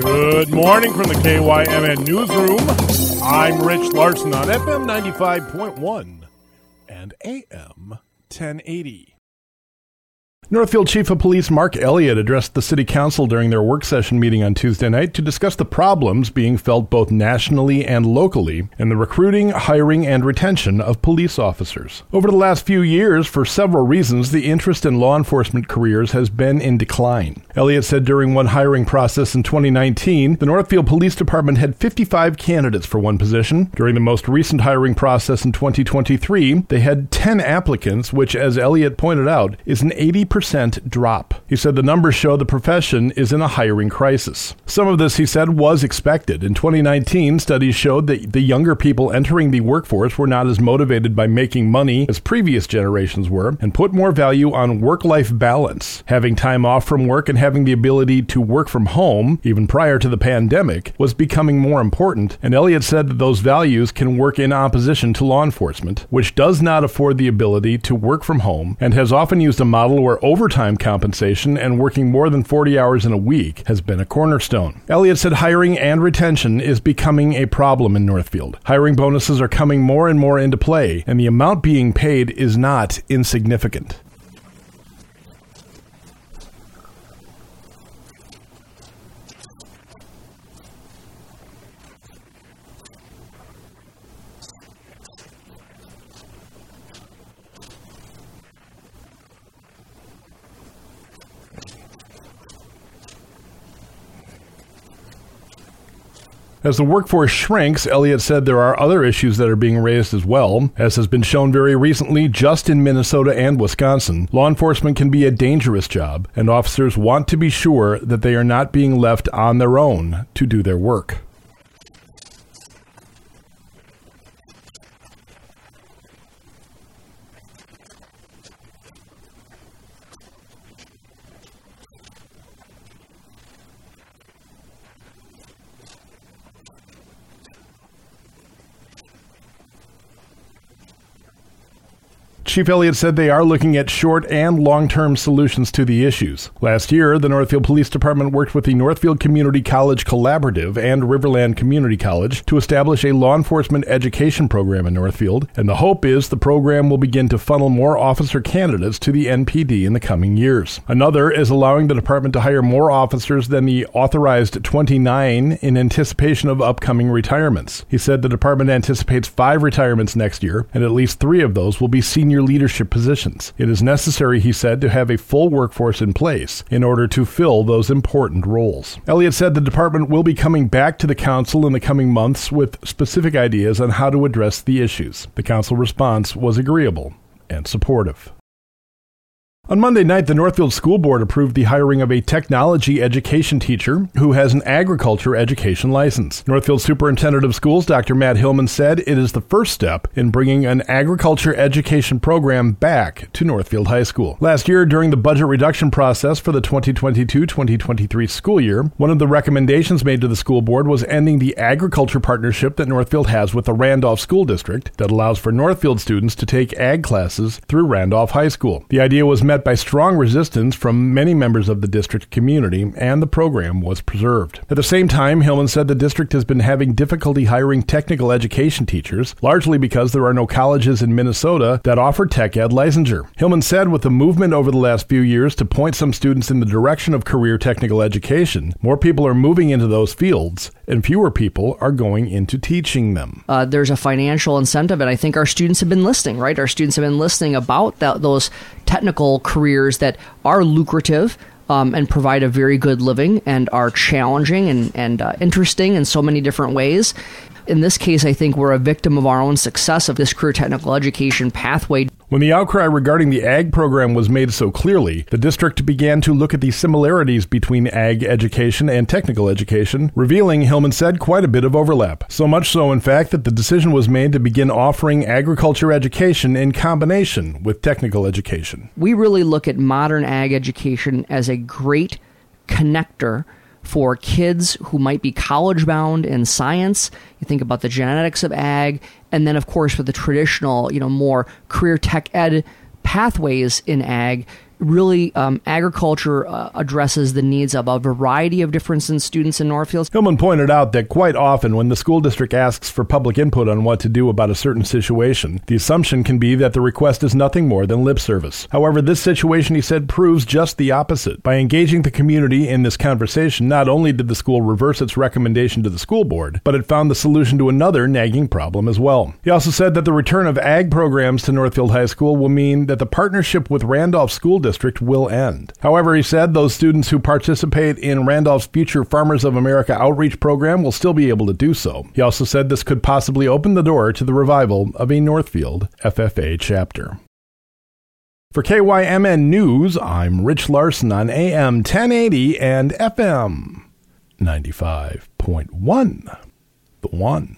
Good morning from the KYMN newsroom. I'm Rich Larson on FM 95.1 and AM 1080. Northfield Chief of Police Mark Elliott addressed the City Council during their work session meeting on Tuesday night to discuss the problems being felt both nationally and locally in the recruiting, hiring, and retention of police officers. Over the last few years, for several reasons, the interest in law enforcement careers has been in decline. Elliott said during one hiring process in 2019, the Northfield Police Department had 55 candidates for one position. During the most recent hiring process in 2023, they had 10 applicants, which, as Elliott pointed out, is an 80% percent drop. He said the numbers show the profession is in a hiring crisis. Some of this, he said, was expected. In 2019, studies showed that the younger people entering the workforce were not as motivated by making money as previous generations were and put more value on work life balance. Having time off from work and having the ability to work from home, even prior to the pandemic, was becoming more important. And Elliott said that those values can work in opposition to law enforcement, which does not afford the ability to work from home and has often used a model where overtime compensation and working more than 40 hours in a week has been a cornerstone. Elliott said hiring and retention is becoming a problem in Northfield. Hiring bonuses are coming more and more into play, and the amount being paid is not insignificant. As the workforce shrinks, Elliott said there are other issues that are being raised as well. As has been shown very recently, just in Minnesota and Wisconsin, law enforcement can be a dangerous job, and officers want to be sure that they are not being left on their own to do their work. Chief Elliott said they are looking at short and long term solutions to the issues. Last year, the Northfield Police Department worked with the Northfield Community College Collaborative and Riverland Community College to establish a law enforcement education program in Northfield, and the hope is the program will begin to funnel more officer candidates to the NPD in the coming years. Another is allowing the department to hire more officers than the authorized 29 in anticipation of upcoming retirements. He said the department anticipates five retirements next year, and at least three of those will be senior leadership positions. It is necessary, he said, to have a full workforce in place in order to fill those important roles. Elliott said the department will be coming back to the council in the coming months with specific ideas on how to address the issues. The council response was agreeable and supportive. On Monday night, the Northfield School Board approved the hiring of a technology education teacher who has an agriculture education license. Northfield Superintendent of Schools, Dr. Matt Hillmann, said it is the first step in bringing an agriculture education program back to Northfield High School. Last year, during the budget reduction process for the 2022 2023 school year, one of the recommendations made to the school board was ending the agriculture partnership that Northfield has with the Randolph School District that allows for Northfield students to take ag classes through Randolph High School. The idea was met met by strong resistance from many members of the district community, and the program was preserved. At the same time, Hillmann said the district has been having difficulty hiring technical education teachers, largely because there are no colleges in Minnesota that offer tech ed licensure. Hillmann said with the movement over the last few years to point some students in the direction of career technical education, more people are moving into those fields, and fewer people are going into teaching them. Uh, there's a financial incentive, and I think our students have been listening, right? Our students have been listening about that, those technical careers that are lucrative. Um, and provide a very good living and are challenging and, and uh, interesting in so many different ways in this case, I think we're a victim of our own success of this career technical education pathway. When the outcry regarding the ag program was made so clearly, the district began to look at the similarities between ag education and technical education, revealing, Hillmann said, quite a bit of overlap. So much so, in fact, that the decision was made to begin offering agriculture education in combination with technical education. We really look at modern ag education as a great connector for kids who might be college bound in science. You think about the genetics of ag, and then, of course, with the traditional, you know, more career tech ed pathways in ag, really um, agriculture uh, addresses the needs of a variety of different students in Northfield. Hillmann pointed out that quite often when the school district asks for public input on what to do about a certain situation, the assumption can be that the request is nothing more than lip service. However, this situation, he said, proves just the opposite. By engaging the community in this conversation, not only did the school reverse its recommendation to the school board, but it found the solution to another nagging problem as well. He also said that the return of ag programs to Northfield High School will mean that the partnership with Randolph School District will end. However, he said those students who participate in Randolph's future Farmers of America outreach program will still be able to do so. He also said this could possibly open the door to the revival of a Northfield FFA chapter. For KYMN News, I'm Rich Larson on AM 1080 and FM 95.1. The One.